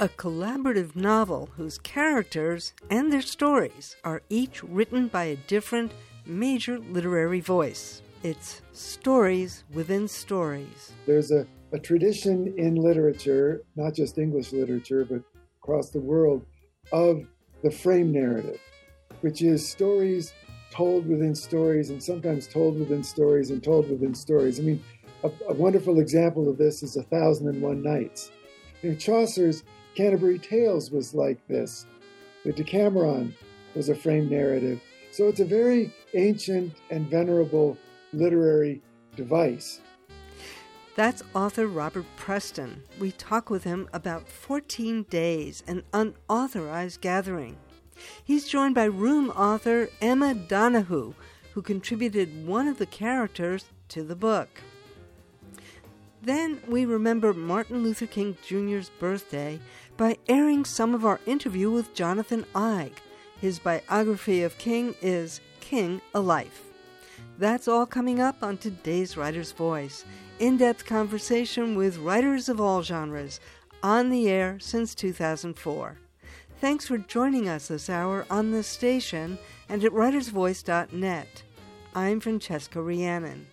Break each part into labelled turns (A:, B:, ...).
A: a collaborative novel whose characters and their stories are each written by a different major literary voice. It's stories within stories.
B: There's a, a tradition in literature, not just English literature, but across the world, of the frame narrative, which is stories told within stories and sometimes told within stories and told within stories. I mean, a, a wonderful example of this is A Thousand and One Nights. You know, Chaucer's Canterbury Tales was like this. The Decameron was a frame narrative. So it's a very ancient and venerable literary device.
A: That's author Robert Preston. We talk with him about 14 Days, an unauthorized gathering. He's joined by Room author Emma Donoghue, who contributed one of the characters to the book. Then we remember Martin Luther King Jr.'s birthday by airing some of our interview with Jonathan Eig. His biography of King is King a Life. That's all coming up on today's Writer's Voice. In depth conversation with writers of all genres, on the air since 2004. Thanks for joining us this hour on this station and at writersvoice.net. I'm Francesca Rheannon.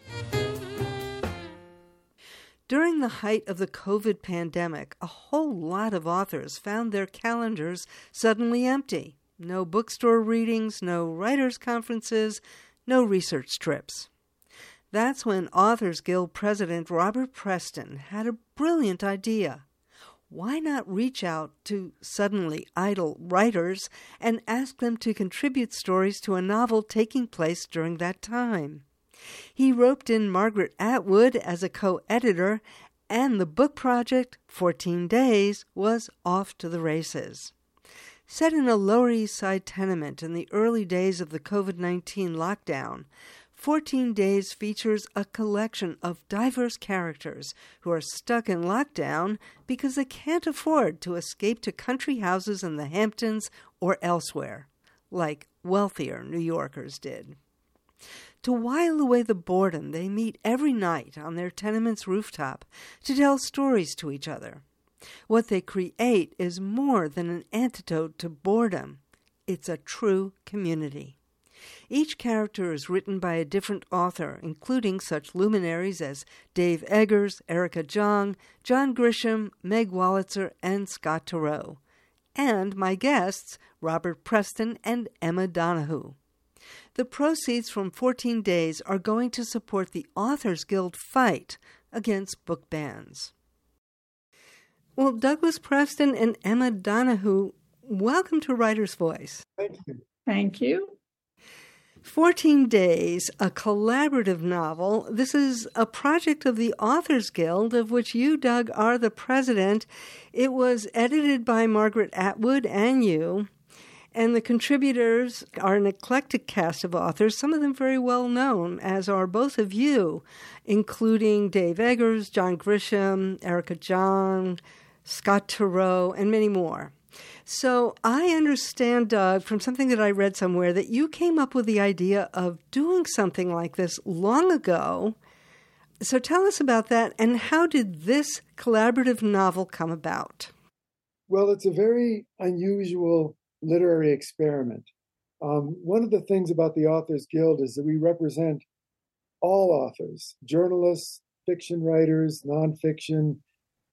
A: During the height of the COVID pandemic, a whole lot of authors found their calendars suddenly empty. No bookstore readings, no writers' conferences, no research trips. That's when Authors Guild President Robert Preston had a brilliant idea. Why not reach out to suddenly idle writers and ask them to contribute stories to a novel taking place during that time? He roped in Margaret Atwood as a co editor, and the book project, 14 Days, was off to the races. Set in a Lower East Side tenement in the early days of the COVID 19 lockdown, 14 Days features a collection of diverse characters who are stuck in lockdown because they can't afford to escape to country houses in the Hamptons or elsewhere, like wealthier New Yorkers did. To while away the boredom, they meet every night on their tenement's rooftop to tell stories to each other. What they create is more than an antidote to boredom, it's a true community. Each character is written by a different author, including such luminaries as Dave Eggers, Erica Jong, John Grisham, Meg Wolitzer, and Scott Turow. And my guests, Robert Preston and Emma Donoghue. The proceeds from 14 Days are going to support the Authors Guild fight against book bans. Well, Douglas Preston and Emma Donoghue, welcome to Writer's Voice.
B: Thank you.
C: Thank you.
A: 14 Days, a collaborative novel. This is a project of the Authors Guild, of which you, Doug, are the president. It was edited by Margaret Atwood and you. And the contributors are an eclectic cast of authors, some of them very well known, as are both of you, including Dave Eggers, John Grisham, Erica Jong, Scott Turow, and many more. So I understand, Doug, from something that I read somewhere, that you came up with the idea of doing something like this long ago. So tell us about that, and how did this collaborative novel come about?
B: Well, it's a very unusual literary experiment. Um, one of the things about the Authors Guild is that we represent all authors journalists, fiction writers, nonfiction,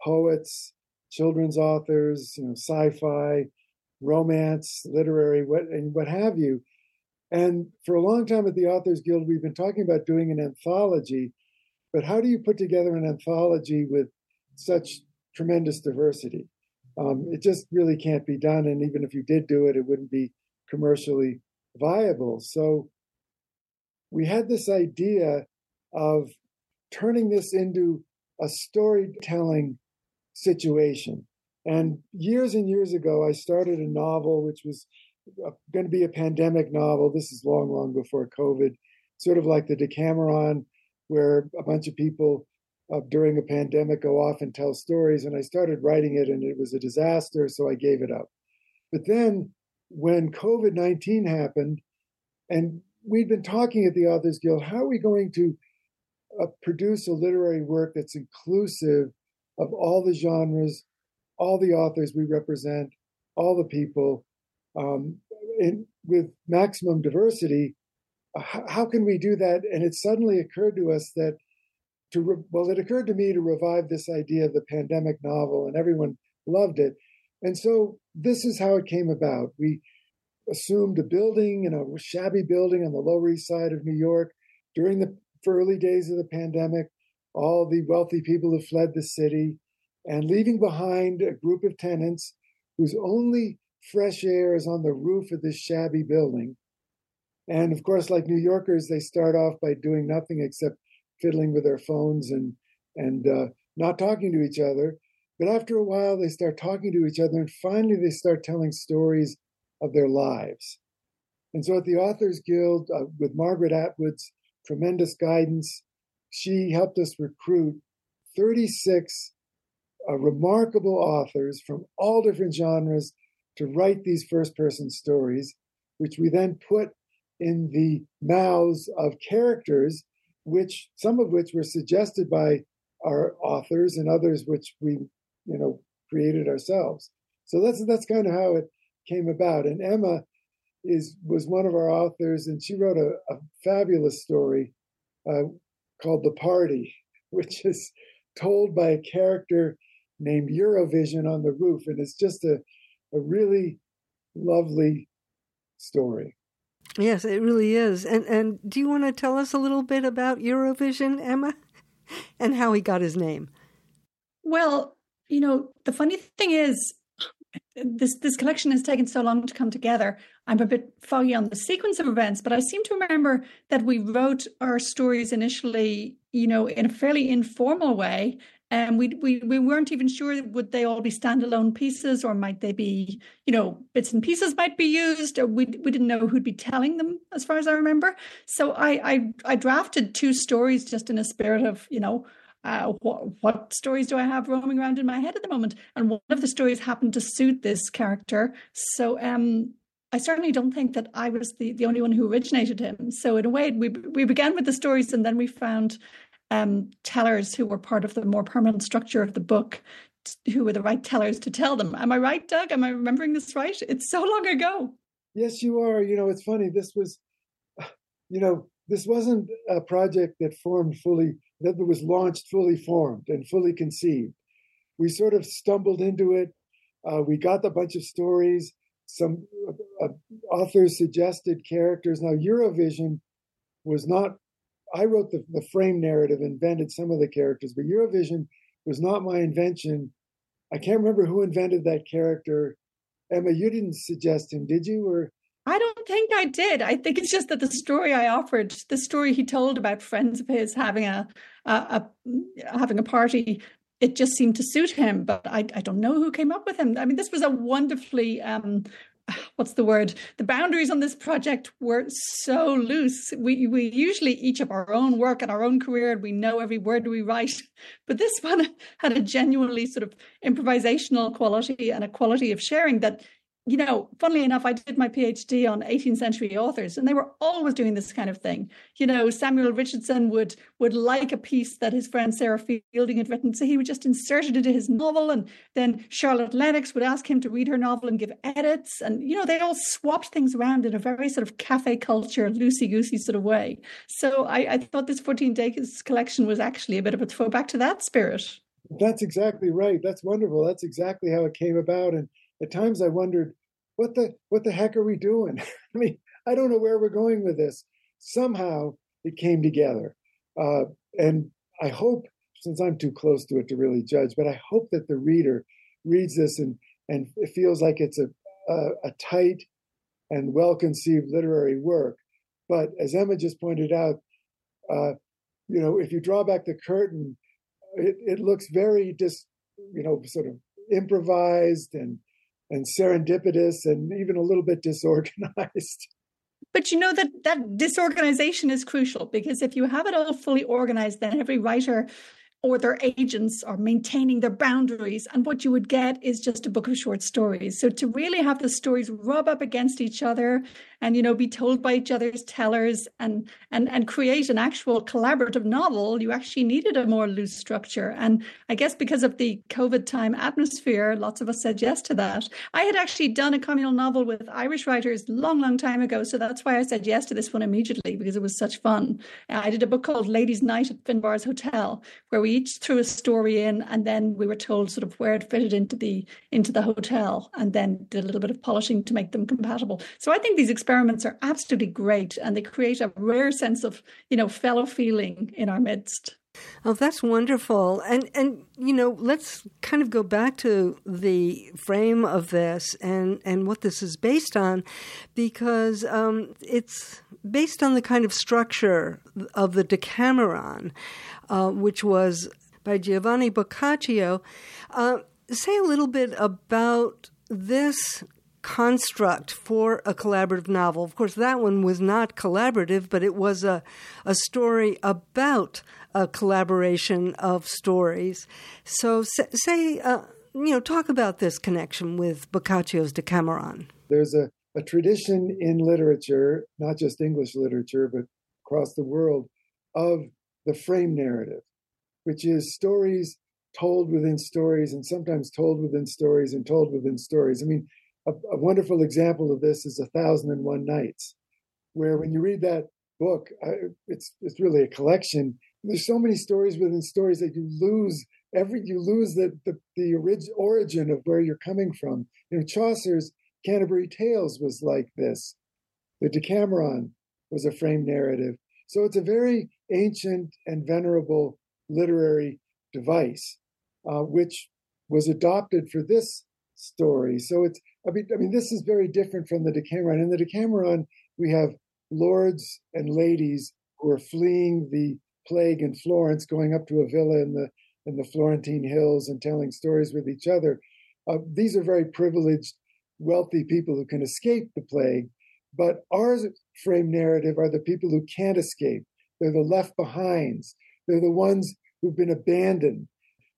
B: poets, children's authors, you know, sci-fi, romance, literary, what and what have you. And for a long time at the Authors Guild, we've been talking about doing an anthology, but how do you put together an anthology with such tremendous diversity? Um, it just really can't be done. And even if you did do it, it wouldn't be commercially viable. So we had this idea of turning this into a storytelling situation. And years and years ago, I started a novel which was going to be a pandemic novel. This is long, long before COVID, sort of like the Decameron, where a bunch of people uh, during a pandemic go off and tell stories. And I started writing it, and it was a disaster, so I gave it up. But then when COVID 19 happened, and we'd been talking at the Authors Guild, how are we going to uh, produce a literary work that's inclusive of all the genres, all the authors we represent, all the people, um, in, with maximum diversity. How can we do that? And it suddenly occurred to us that to re- well, it occurred to me to revive this idea of the pandemic novel, and everyone loved it. And so this is how it came about. We assumed a building, know, a shabby building on the Lower East Side of New York during the early days of the pandemic. All the wealthy people have fled the city and leaving behind a group of tenants whose only fresh air is on the roof of this shabby building. And of course, like New Yorkers, they start off by doing nothing except fiddling with their phones and and uh, not talking to each other. But after a while, they start talking to each other, and finally, they start telling stories of their lives. And so, at the Authors Guild, uh, with Margaret Atwood's tremendous guidance, she helped us recruit 36 uh, remarkable authors from all different genres to write these first person stories, which we then put in the mouths of characters, which some of which were suggested by our authors and others which we, you know, created ourselves. So that's that's kind of how it came about. And Emma is was one of our authors, and she wrote a, a fabulous story uh, called "The Party," which is told by a character named Eurovision on the roof, and it's just a a really lovely story.
A: Yes, it really is. And and do you want to tell us a little bit about Eurovision, Emma, and how he got his name?
C: Well, you know, the funny thing is, this this collection has taken so long to come together. I'm a bit foggy on the sequence of events, but I seem to remember that we wrote our stories initially, you know, in a fairly informal way, and we, we we weren't even sure would they all be standalone pieces or might they be you know bits and pieces might be used or we, we didn't know who'd be telling them as far as i remember so i i, I drafted two stories just in a spirit of you know uh, what, what stories do I have roaming around in my head at the moment? And one of the stories happened to suit this character. So um, I certainly don't think that I was the, the only one who originated him. So in a way, we we began with the stories, and then we found um, tellers who were part of the more permanent structure of the book who were the right tellers to tell them. Am I right, Doug? Am I remembering this right? It's so long ago.
B: Yes, you are. You know, it's funny. This was, you know, this wasn't a project that formed fully, that was launched fully formed and fully conceived. We sort of stumbled into it. Uh, we got a bunch of stories. Some uh, authors suggested characters. Now, Eurovision was not I wrote the, the frame narrative, invented some of the characters, but Eurovision was not my invention. I can't remember who invented that character. Emma, you didn't suggest him, did you? Or
C: I don't think I did. I think it's just that the story I offered, the story he told about friends of his having a, a, a having a party, it just seemed to suit him. But I, I don't know who came up with him. I mean, this was a wonderfully um, what's the word? The boundaries on this project were so loose. We we usually each have our own work and our own career, and we know every word we write. But this one had a genuinely sort of improvisational quality and a quality of sharing that you know, funnily enough, I did my PhD on 18th century authors, and they were always doing this kind of thing. You know, Samuel Richardson would would like a piece that his friend Sarah Fielding had written, so he would just insert it into his novel, and then Charlotte Lennox would ask him to read her novel and give edits, and you know, they all swapped things around in a very sort of cafe culture, loosey goosey sort of way. So I, I thought this 14 days collection was actually a bit of a throwback to that spirit.
B: That's exactly right. That's wonderful. That's exactly how it came about, and at times I wondered, what the what the heck are we doing? I mean, I don't know where we're going with this. Somehow it came together, uh, and I hope, since I'm too close to it to really judge, but I hope that the reader reads this and and it feels like it's a a, a tight and well conceived literary work. But as Emma just pointed out, uh, you know, if you draw back the curtain, it, it looks very just, you know, sort of improvised and and serendipitous and even a little bit disorganized.
C: But you know that that disorganization is crucial because if you have it all fully organized, then every writer or their agents are maintaining their boundaries. And what you would get is just a book of short stories. So to really have the stories rub up against each other and, you know, be told by each other's tellers and and and create an actual collaborative novel, you actually needed a more loose structure. And I guess because of the COVID time atmosphere, lots of us said yes to that. I had actually done a communal novel with Irish writers long, long time ago. So that's why I said yes to this one immediately because it was such fun. I did a book called Ladies' Night at Finbarr's Hotel, where we each threw a story in and then we were told sort of where it fitted into the into the hotel and then did a little bit of polishing to make them compatible. So I think these experiments are absolutely great and they create a rare sense of, you know, fellow feeling in our midst.
A: Oh, that's wonderful. And and you know, let's kind of go back to the frame of this and and what this is based on, because um, it's based on the kind of structure of the Decameron, uh, which was by Giovanni Boccaccio. Uh, say a little bit about this construct for a collaborative novel. Of course, that one was not collaborative, but it was a, a story about a collaboration of stories. So, say, uh, you know, talk about this connection with Boccaccio's Decameron.
B: There's a, a tradition in literature, not just English literature, but across the world, of the frame narrative, which is stories told within stories and sometimes told within stories and told within stories. I mean, a, a, wonderful example of this is A Thousand and One Nights, where when you read that book, I, it's it's really a collection. There's so many stories within stories that you lose every you lose the the, the orig, origin of where you're coming from. You know, Chaucer's Canterbury Tales was like this. The Decameron was a frame narrative. So it's a very ancient and venerable literary device, uh, which was adopted for this story. So it's I mean, I mean, this is very different from the Decameron. In the Decameron, we have lords and ladies who are fleeing the plague in Florence, going up to a villa in the in the Florentine hills and telling stories with each other. Uh, these are very privileged, wealthy people who can escape the plague. But our frame narrative are the people who can't escape. They're the left behinds. They're the ones who've been abandoned.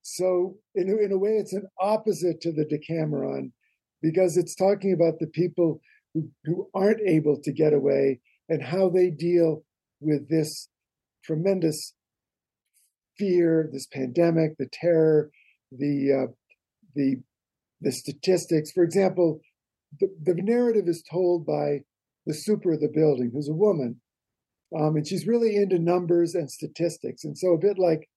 B: So, in, in a way, it's an opposite to the Decameron because it's talking about the people who, who aren't able to get away and how they deal with this tremendous fear, this pandemic, the terror, the uh, the the statistics. For example, the, the narrative is told by the super of the building, who's a woman, um, and she's really into numbers and statistics. And so, a bit like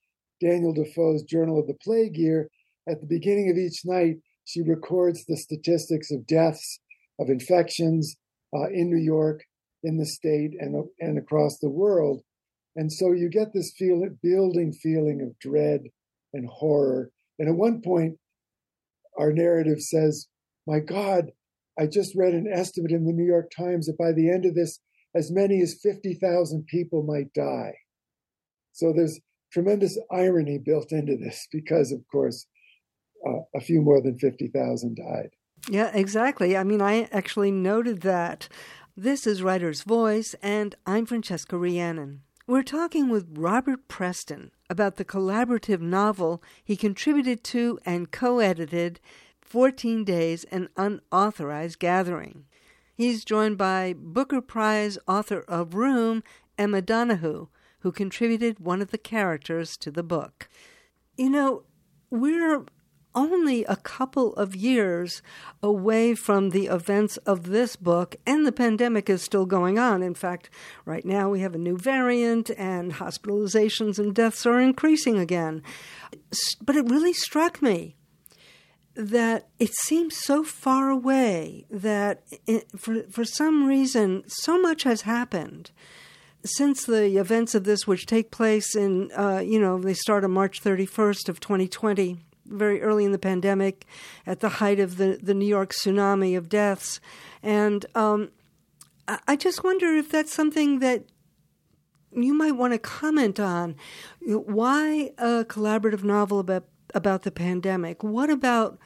B: Daniel Defoe's Journal of the Plague Year, at the beginning of each night, she records the statistics of deaths, of infections uh, in New York, in the state, and, and across the world. And so you get this feel, building feeling of dread and horror. And at one point, our narrative says, My God, I just read an estimate in the New York Times that by the end of this, as many as 50,000 people might die. So there's tremendous irony built into this because, of course, uh, a few more than 50,000 died.
A: Yeah, exactly. I mean, I actually noted that. This is Writer's Voice, and I'm Francesca Rheannon. We're talking with Robert Preston about the collaborative novel he contributed to and co edited, 14 Days An Unauthorized Gathering. He's joined by Booker Prize author of Room, Emma Donoghue, who contributed one of the characters to the book. You know, we're only a couple of years away from the events of this book, and the pandemic is still going on. In fact, right now we have a new variant, and hospitalizations and deaths are increasing again. But it really struck me that it seems so far away that it, for for some reason so much has happened since the events of this which take place in uh, you know they start on March 31st of 2020 very early in the pandemic, at the height of the, the New York tsunami of deaths. And um, I just wonder if that's something that you might want to comment on. Why a collaborative novel about, about the pandemic? What about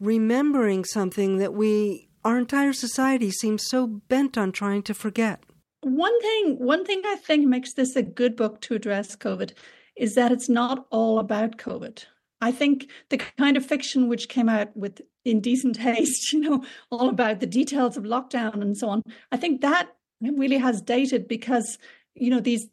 A: remembering something that we, our entire society seems so bent on trying to forget?
C: One thing, one thing I think makes this a good book to address COVID is that it's not all about COVID. I think the kind of fiction which came out with indecent haste, you know, all about the details of lockdown and so on, I think that really has dated because, you know, these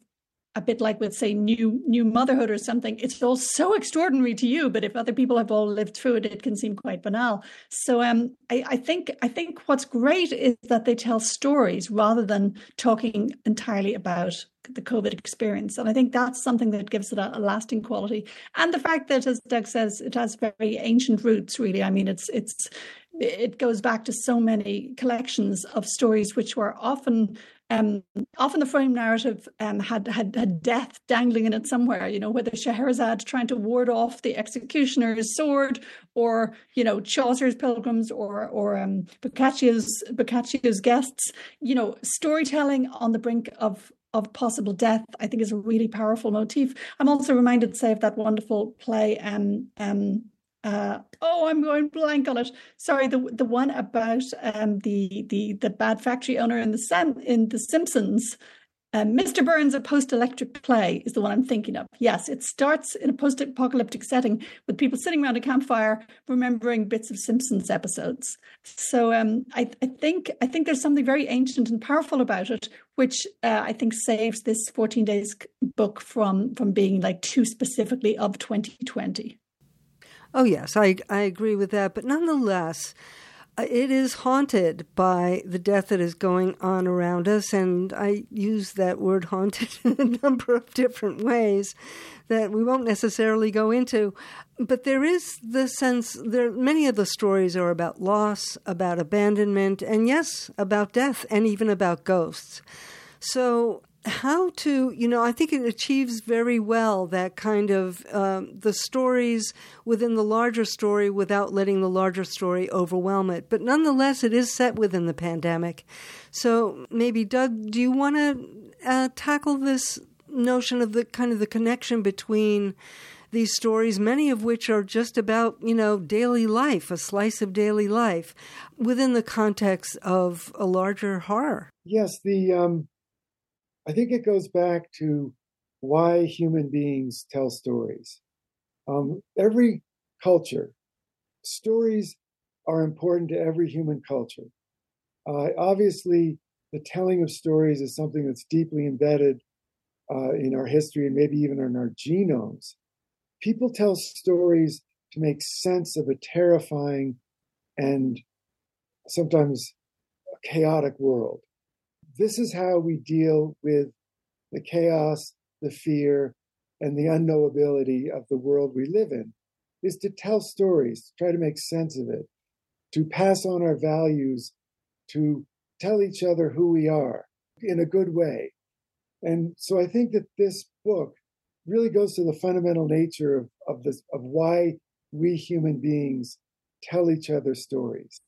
C: a bit like with say new new motherhood or something it's all so extraordinary to you but if other people have all lived through it it can seem quite banal. So um I, I think i think what's great is that they tell stories rather than talking entirely about the covid experience. And i think that's something that gives it a, a lasting quality. And the fact that as doug says it has very ancient roots really. I mean it's it's it goes back to so many collections of stories which were often um, often the frame narrative um, had, had had death dangling in it somewhere. You know, whether Scheherazade trying to ward off the executioner's sword, or you know Chaucer's pilgrims, or or um, Boccaccio's Boccaccio's guests. You know, storytelling on the brink of of possible death, I think, is a really powerful motif. I'm also reminded, say, of that wonderful play, um, um, uh, oh, I'm going blank on it. Sorry, the the one about um, the the the bad factory owner in the in the Simpsons. Um, Mr. Burns, a post-electric play, is the one I'm thinking of. Yes, it starts in a post-apocalyptic setting with people sitting around a campfire, remembering bits of Simpsons episodes. So um, I, I, think I think there's something very ancient and powerful about it, which uh, I think saves this 14 days book from from being like too specifically of 2020.
A: Oh, yes, I, I agree with that. But nonetheless, uh, it is haunted by the death that is going on around us. And I use that word haunted in a number of different ways that we won't necessarily go into. But there is the sense there many of the stories are about loss, about abandonment, and yes, about death and even about ghosts. So how to, you know, I think it achieves very well that kind of um, the stories within the larger story without letting the larger story overwhelm it. But nonetheless, it is set within the pandemic. So maybe, Doug, do you want to uh, tackle this notion of the kind of the connection between these stories, many of which are just about, you know, daily life, a slice of daily life, within the context of a larger horror.
B: Yes, the um, I think it goes back to why human beings tell stories. Um, every culture, stories are important to every human culture. Uh, obviously, the telling of stories is something that's deeply embedded uh, in our history and maybe even in our genomes. People tell stories to make sense of a terrifying and sometimes chaotic world this is how we deal with the chaos, the fear, and the unknowability of the world we live in is to tell stories, try to make sense of it, to pass on our values, to tell each other who we are in a good way. And so I think that this book really goes to the fundamental nature of, of this of why we human beings tell each other stories.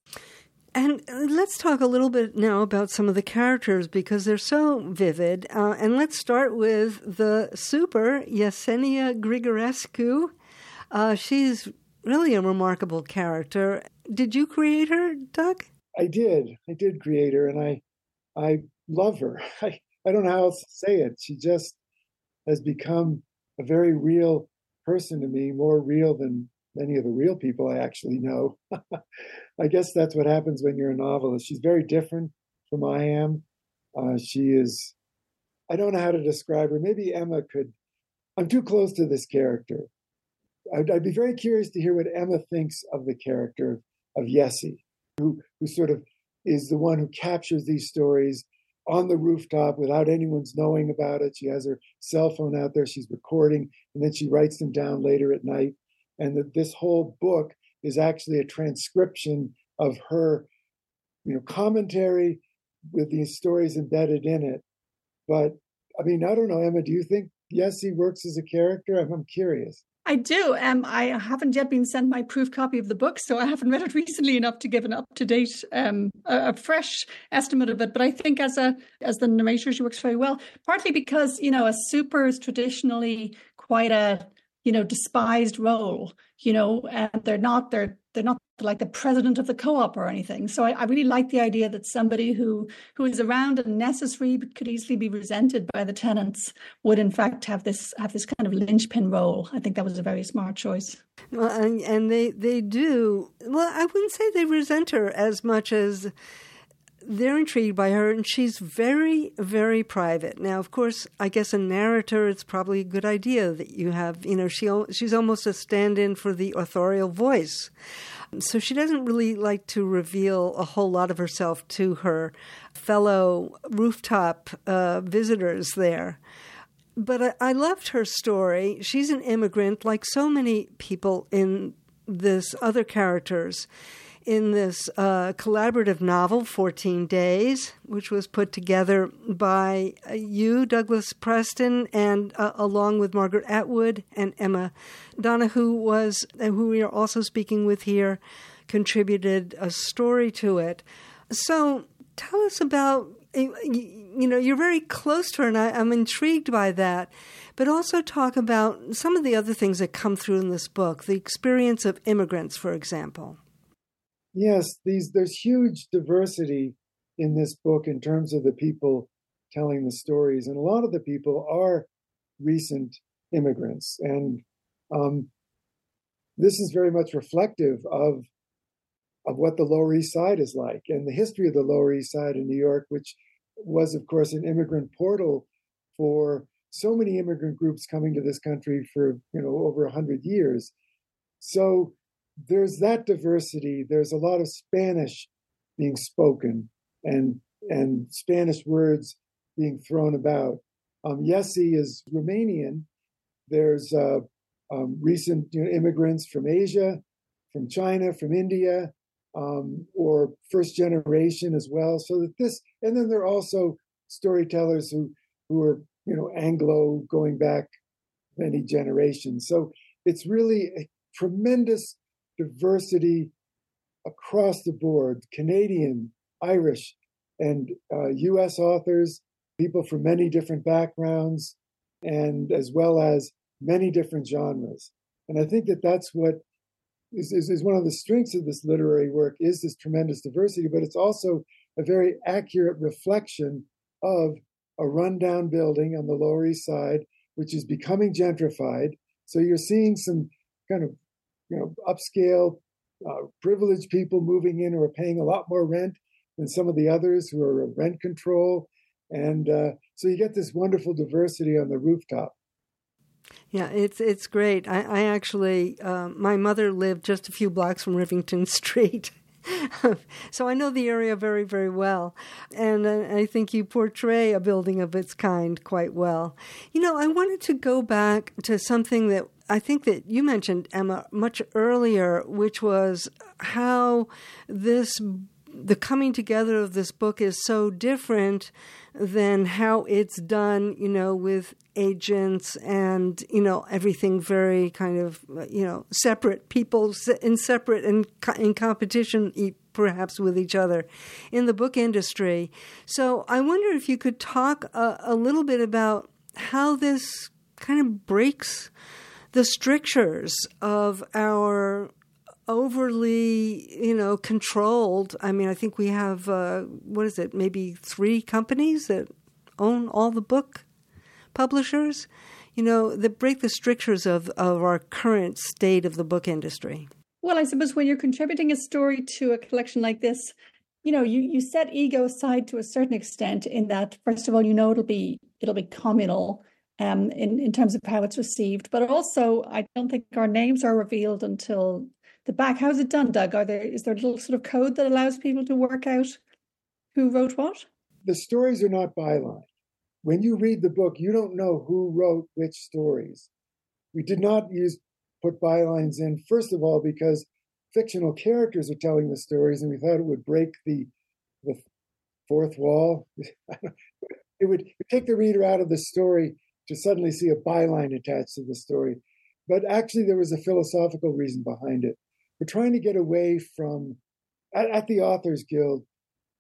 A: And uh, let's talk a little bit now about some of the characters because they're so vivid. Uh, and let's start with the super Yesenia Grigorescu. Uh, she's really a remarkable character. Did you create her, Doug?
B: I did. I did create her, and I, I love her. I, I don't know how else to say it. She just has become a very real person to me, more real than many of the real people I actually know. I guess that's what happens when you're a novelist. She's very different from I am. Uh, she is, I don't know how to describe her. Maybe Emma could. I'm too close to this character. I'd, I'd be very curious to hear what Emma thinks of the character of Yessie, who, who sort of is the one who captures these stories on the rooftop without anyone's knowing about it. She has her cell phone out there, she's recording, and then she writes them down later at night and that this whole book is actually a transcription of her you know commentary with these stories embedded in it but i mean i don't know emma do you think Yessie works as a character i'm, I'm curious
C: I do. Um, I haven't yet been sent my proof copy of the book, so I haven't read it recently enough to give an up to date, um, a, a, fresh estimate of it. But I think as a as the narrator, she works very well. Partly because you know a super is traditionally quite a you know, despised role, you know, and they're not they're they're not like the president of the co-op or anything. So I, I, really like the idea that somebody who who is around and necessary but could easily be resented by the tenants would in fact have this have this kind of linchpin role. I think that was a very smart choice.
A: Well, and, and they they do well. I wouldn't say they resent her as much as they're intrigued by her, and she's very, very private. Now, of course, I guess a narrator, it's probably a good idea that you have, you know, she she's almost a stand in for the authorial voice. So she doesn't really like to reveal a whole lot of herself to her fellow rooftop uh, visitors there. But I, I loved her story. She's an immigrant, like so many people in this other characters in this uh, collaborative novel, 14 Days, which was put together by uh, you, Douglas Preston, and uh, along with Margaret Atwood and Emma Donoghue, was who we are also speaking with here, contributed a story to it. So tell us about you know you're very close to her and I, i'm intrigued by that but also talk about some of the other things that come through in this book the experience of immigrants for example
B: Yes, these there's huge diversity in this book in terms of the people telling the stories, and a lot of the people are recent immigrants, and um, this is very much reflective of of what the Lower East Side is like and the history of the Lower East Side in New York, which was, of course, an immigrant portal for so many immigrant groups coming to this country for you know over a hundred years. So there's that diversity. There's a lot of Spanish being spoken and and Spanish words being thrown about. Um, Yessi is Romanian. There's uh, um, recent you know, immigrants from Asia, from China, from India, um, or first generation as well. So that this, and then there are also storytellers who who are you know Anglo going back many generations. So it's really a tremendous diversity across the board Canadian, Irish, and uh, US authors, people from many different backgrounds, and as well as many different genres. And I think that that's what is, is, is one of the strengths of this literary work is this tremendous diversity, but it's also a very accurate reflection of a rundown building on the Lower East Side, which is becoming gentrified. So you're seeing some kind of you know, upscale, uh, privileged people moving in who are paying a lot more rent than some of the others who are rent control. And uh, so you get this wonderful diversity on the rooftop.
A: Yeah, it's it's great. I, I actually, uh, my mother lived just a few blocks from Rivington Street. so I know the area very, very well. And I think you portray a building of its kind quite well. You know, I wanted to go back to something that I think that you mentioned, Emma, much earlier, which was how this the coming together of this book is so different than how it's done, you know, with agents and, you know, everything very kind of, you know, separate people in separate and in competition perhaps with each other in the book industry. So I wonder if you could talk a, a little bit about how this kind of breaks the strictures of our overly, you know, controlled. I mean, I think we have uh, what is it? Maybe three companies that own all the book publishers. You know, that break the strictures of, of our current state of the book industry.
C: Well, I suppose when you're contributing a story to a collection like this, you know, you, you set ego aside to a certain extent in that, first of all, you know it'll be it'll be communal um, in, in terms of how it's received. But also I don't think our names are revealed until the back. How's it done, Doug? Are there is there a little sort of code that allows people to work out who wrote what?
B: The stories are not byline. When you read the book, you don't know who wrote which stories. We did not use put bylines in, first of all, because fictional characters are telling the stories, and we thought it would break the the fourth wall. it would take the reader out of the story to suddenly see a byline attached to the story. But actually, there was a philosophical reason behind it. We're trying to get away from, at, at the Authors Guild,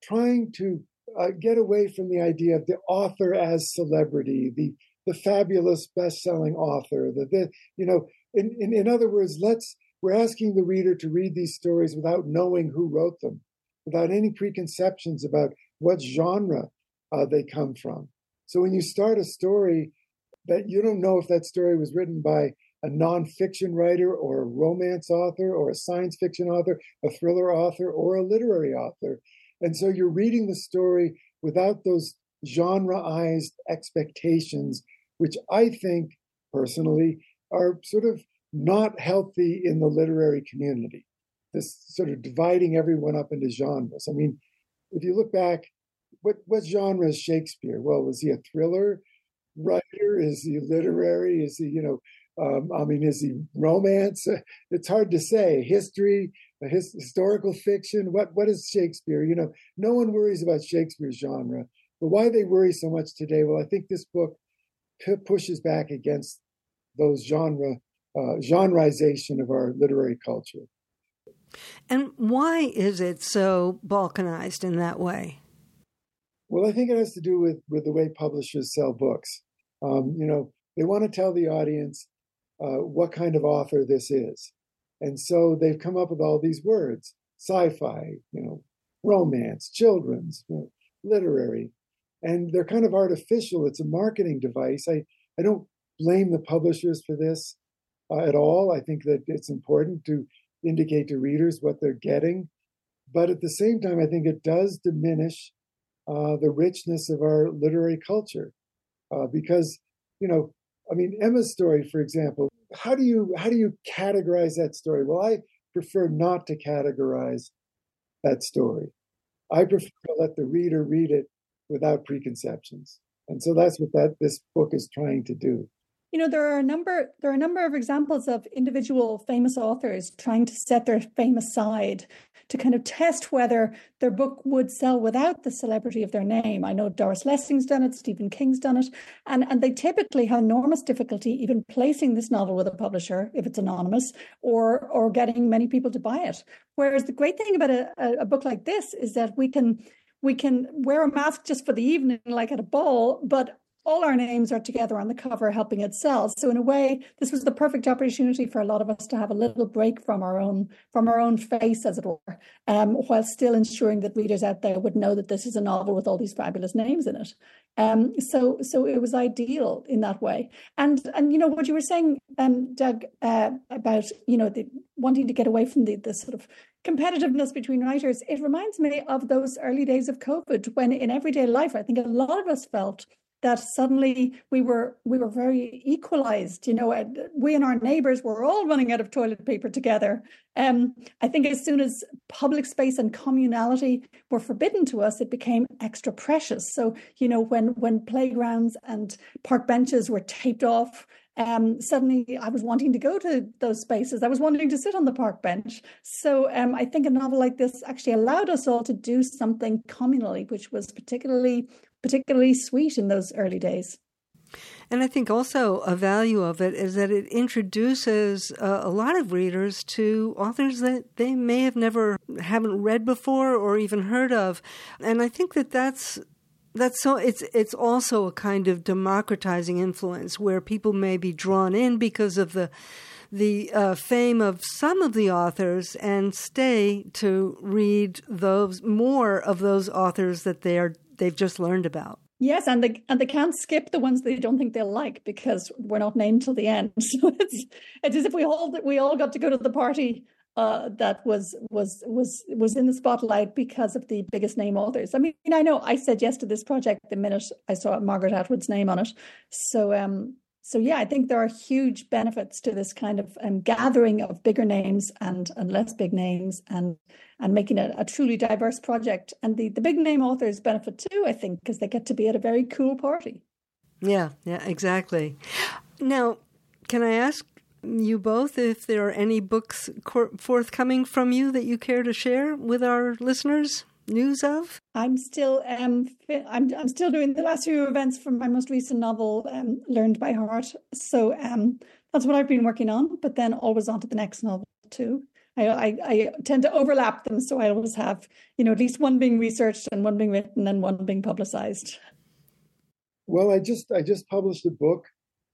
B: trying to uh, get away from the idea of the author as celebrity, the the fabulous best-selling author. The, the you know, in, in in other words, let's we're asking the reader to read these stories without knowing who wrote them, without any preconceptions about what genre uh, they come from. So when you start a story that you don't know if that story was written by a nonfiction writer or a romance author or a science fiction author, a thriller author, or a literary author. And so you're reading the story without those genreized expectations, which I think personally are sort of not healthy in the literary community. This sort of dividing everyone up into genres. I mean, if you look back, what what genre is Shakespeare? Well, was he a thriller writer? Is he literary? Is he, you know, um, I mean, is he romance? It's hard to say. History, his, historical fiction. What what is Shakespeare? You know, no one worries about Shakespeare's genre. But why they worry so much today? Well, I think this book p- pushes back against those genre uh, genreization of our literary culture.
A: And why is it so balkanized in that way?
B: Well, I think it has to do with with the way publishers sell books. Um, you know, they want to tell the audience uh, what kind of author this is, and so they've come up with all these words: sci-fi, you know, romance, children's, you know, literary, and they're kind of artificial. It's a marketing device. I I don't blame the publishers for this uh, at all. I think that it's important to indicate to readers what they're getting. But at the same time, I think it does diminish uh, the richness of our literary culture. Uh, because, you know, I mean, Emma's story, for example, how do you how do you categorize that story? Well, I prefer not to categorize that story. I prefer to let the reader read it without preconceptions. And so that's what that this book is trying to do
C: you know there are a number there are a number of examples of individual famous authors trying to set their fame aside to kind of test whether their book would sell without the celebrity of their name. I know doris lessing's done it stephen king's done it and and they typically have enormous difficulty even placing this novel with a publisher if it's anonymous or or getting many people to buy it. Whereas the great thing about a, a book like this is that we can we can wear a mask just for the evening like at a ball but all our names are together on the cover helping it sell. So in a way this was the perfect opportunity for a lot of us to have a little break from our own from our own face as it were um, while still ensuring that readers out there would know that this is a novel with all these fabulous names in it. Um, so so it was ideal in that way. And and you know what you were saying um, doug uh, about you know the, wanting to get away from the, the sort of competitiveness between writers it reminds me of those early days of covid when in everyday life i think a lot of us felt that suddenly we were we were very equalized you know we and our neighbors were all running out of toilet paper together um, i think as soon as public space and communality were forbidden to us it became extra precious so you know when when playgrounds and park benches were taped off um, suddenly I was wanting to go to those spaces. I was wanting to sit on the park bench. So um, I think a novel like this actually allowed us all to do something communally, which was particularly particularly sweet in those early days.
A: And I think also a value of it is that it introduces uh, a lot of readers to authors that they may have never haven't read before or even heard of. And I think that that's that's so it's it's also a kind of democratizing influence where people may be drawn in because of the the uh, fame of some of the authors and stay to read those more of those authors that they are they've just learned about.
C: Yes, and they and they can't skip the ones they don't think they'll like because we're not named till the end. So it's it's as if we all we all got to go to the party uh, that was was was was in the spotlight because of the biggest name authors. I mean, I know I said yes to this project the minute I saw Margaret Atwood's name on it. So um, so yeah, I think there are huge benefits to this kind of um, gathering of bigger names and and less big names and and making it a truly diverse project. And the the big name authors benefit too, I think, because they get to be at a very cool party.
A: Yeah, yeah, exactly. Now, can I ask you both if there are any books forthcoming from you that you care to share with our listeners? News of?
C: I'm still um I'm I'm still doing the last few events from my most recent novel, um, Learned by Heart. So um that's what I've been working on, but then always on to the next novel too. I, I, I tend to overlap them, so I always have, you know, at least one being researched and one being written and one being publicized.
B: Well, I just I just published a book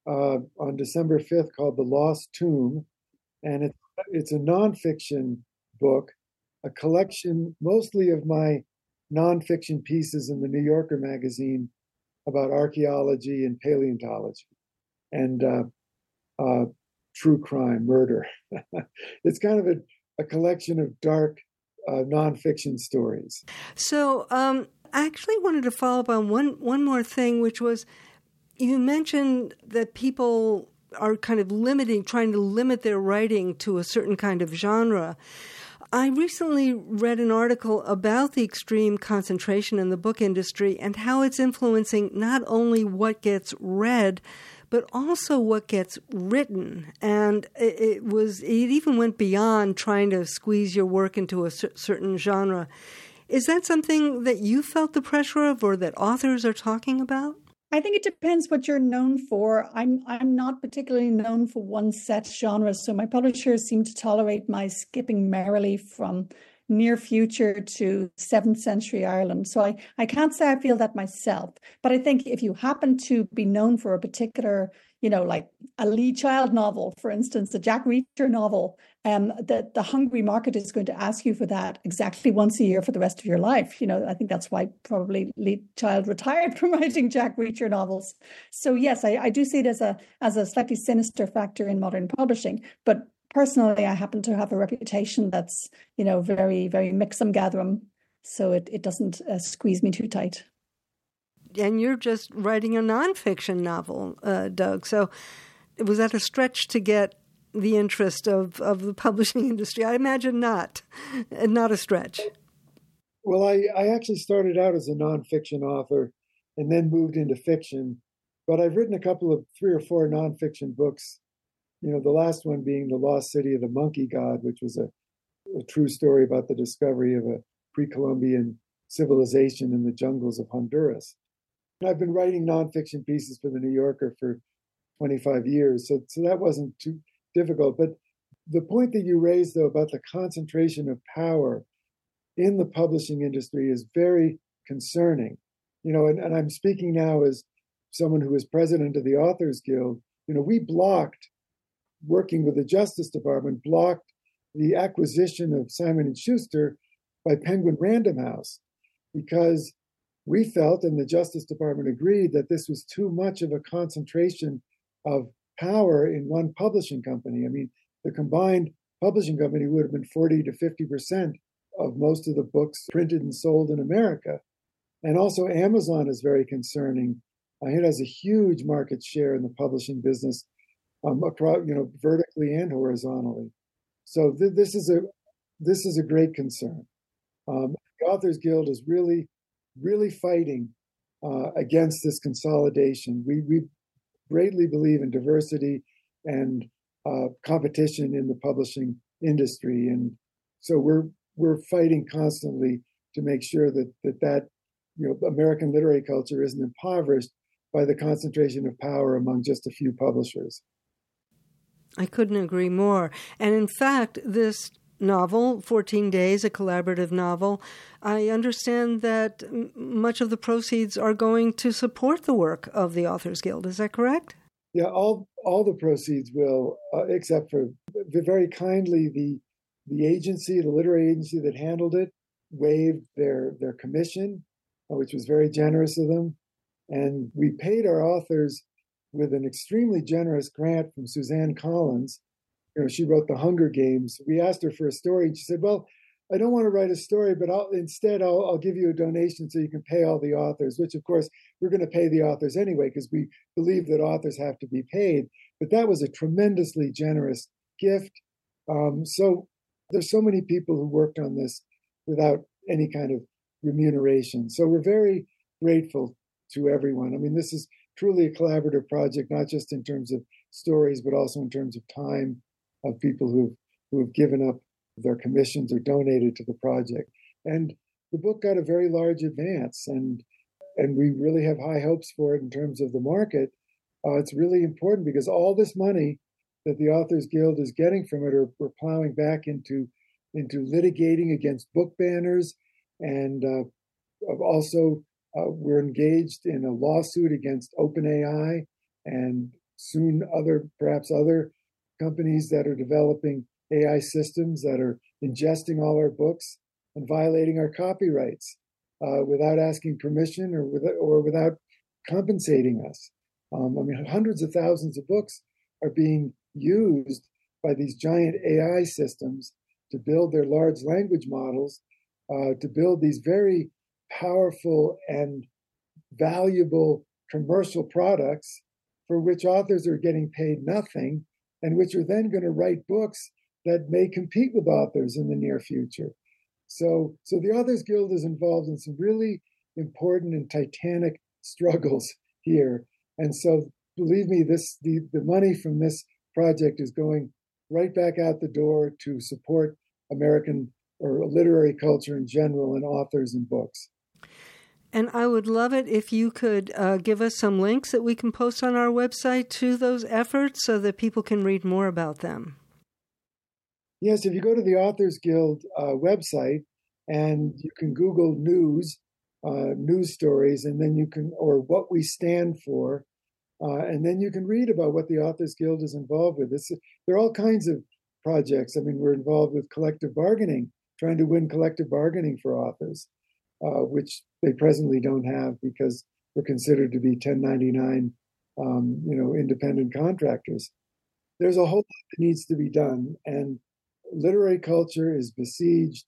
B: uh, on December fifth called "The Lost Tomb," and it's it's a nonfiction book, a collection mostly of my nonfiction pieces in the New Yorker magazine about archaeology and paleontology and uh, uh, true crime, murder. it's kind of a, a collection of dark uh, nonfiction stories.
A: So, um, I actually wanted to follow up on one one more thing, which was you mentioned that people are kind of limiting, trying to limit their writing to a certain kind of genre. I recently read an article about the extreme concentration in the book industry and how it's influencing not only what gets read, but also what gets written. And it, was, it even went beyond trying to squeeze your work into a certain genre. Is that something that you felt the pressure of or that authors are talking about?
C: I think it depends what you're known for. I'm I'm not particularly known for one set genre, so my publishers seem to tolerate my skipping merrily from near future to 7th century Ireland. So I, I can't say I feel that myself. But I think if you happen to be known for a particular, you know, like a Lee Child novel, for instance, a Jack Reacher novel, um, the, the hungry market is going to ask you for that exactly once a year for the rest of your life. You know, I think that's why probably Lee Child retired from writing Jack Reacher novels. So yes, I, I do see it as a as a slightly sinister factor in modern publishing. But personally, I happen to have a reputation that's you know very very mixum gatherum, so it it doesn't uh, squeeze me too tight.
A: And you're just writing a nonfiction novel, uh, Doug. So was that a stretch to get the interest of, of the publishing industry? I imagine not, not a stretch.
B: Well, I, I actually started out as a nonfiction author and then moved into fiction. But I've written a couple of three or four nonfiction books you know, the last one being The Lost City of the Monkey God, which was a, a true story about the discovery of a pre Columbian civilization in the jungles of Honduras. I've been writing nonfiction pieces for the New Yorker for 25 years, so, so that wasn't too difficult. But the point that you raised, though, about the concentration of power in the publishing industry is very concerning. You know, and, and I'm speaking now as someone who is president of the Authors Guild. You know, we blocked working with the Justice Department, blocked the acquisition of Simon and Schuster by Penguin Random House because we felt, and the Justice Department agreed, that this was too much of a concentration of power in one publishing company. I mean, the combined publishing company would have been 40 to 50 percent of most of the books printed and sold in America. And also, Amazon is very concerning. Uh, it has a huge market share in the publishing business um, across, you know, vertically and horizontally. So th- this is a this is a great concern. Um, the Authors Guild is really, really fighting uh, against this consolidation. We we greatly believe in diversity and uh, competition in the publishing industry, and so we're we're fighting constantly to make sure that that that you know American literary culture isn't impoverished by the concentration of power among just a few publishers.
A: I couldn't agree more. And in fact, this novel, 14 Days, a collaborative novel, I understand that much of the proceeds are going to support the work of the Authors Guild. Is that correct?
B: Yeah, all all the proceeds will, uh, except for very kindly the the agency, the literary agency that handled it, waived their their commission, uh, which was very generous of them, and we paid our authors with an extremely generous grant from Suzanne Collins. You know, she wrote The Hunger Games. We asked her for a story, and she said, "Well, I don't want to write a story, but I'll, instead I'll, I'll give you a donation so you can pay all the authors." Which, of course, we're going to pay the authors anyway because we believe that authors have to be paid. But that was a tremendously generous gift. Um, so there's so many people who worked on this without any kind of remuneration. So we're very grateful to everyone. I mean, this is truly a collaborative project, not just in terms of stories, but also in terms of time of people who've who have given up their commissions or donated to the project. And the book got a very large advance, and and we really have high hopes for it in terms of the market. Uh, it's really important because all this money that the Authors Guild is getting from it are we're plowing back into into litigating against book banners and uh, also Uh, we're engaged in a lawsuit against OpenAI and soon other, perhaps other companies that are developing AI systems that are ingesting all our books and violating our copyrights uh, without asking permission or, with, or without compensating us. Um, I mean, hundreds of thousands of books are being used by these giant AI systems to build their large language models, uh, to build these very powerful and valuable commercial products for which authors are getting paid nothing and which are then going to write books that may compete with authors in the near future. So, so the Authors Guild is involved in some really important and titanic struggles here. And so, believe me, this the, the money from this project is going right back out the door to support American or literary culture in general and authors and books.
A: And I would love it if you could uh, give us some links that we can post on our website to those efforts so that people can read more about them.
B: Yes, if you go to the Authors Guild uh, website and you can Google news, uh, news stories, and then you can, or what we stand for, uh, and then you can read about what the Authors Guild is involved with. It's, there are all kinds of projects. I mean, we're involved with collective bargaining, trying to win collective bargaining for authors, uh, which they presently don't have because we're considered to be 1099, um, you know, independent contractors. There's a whole lot that needs to be done, and literary culture is besieged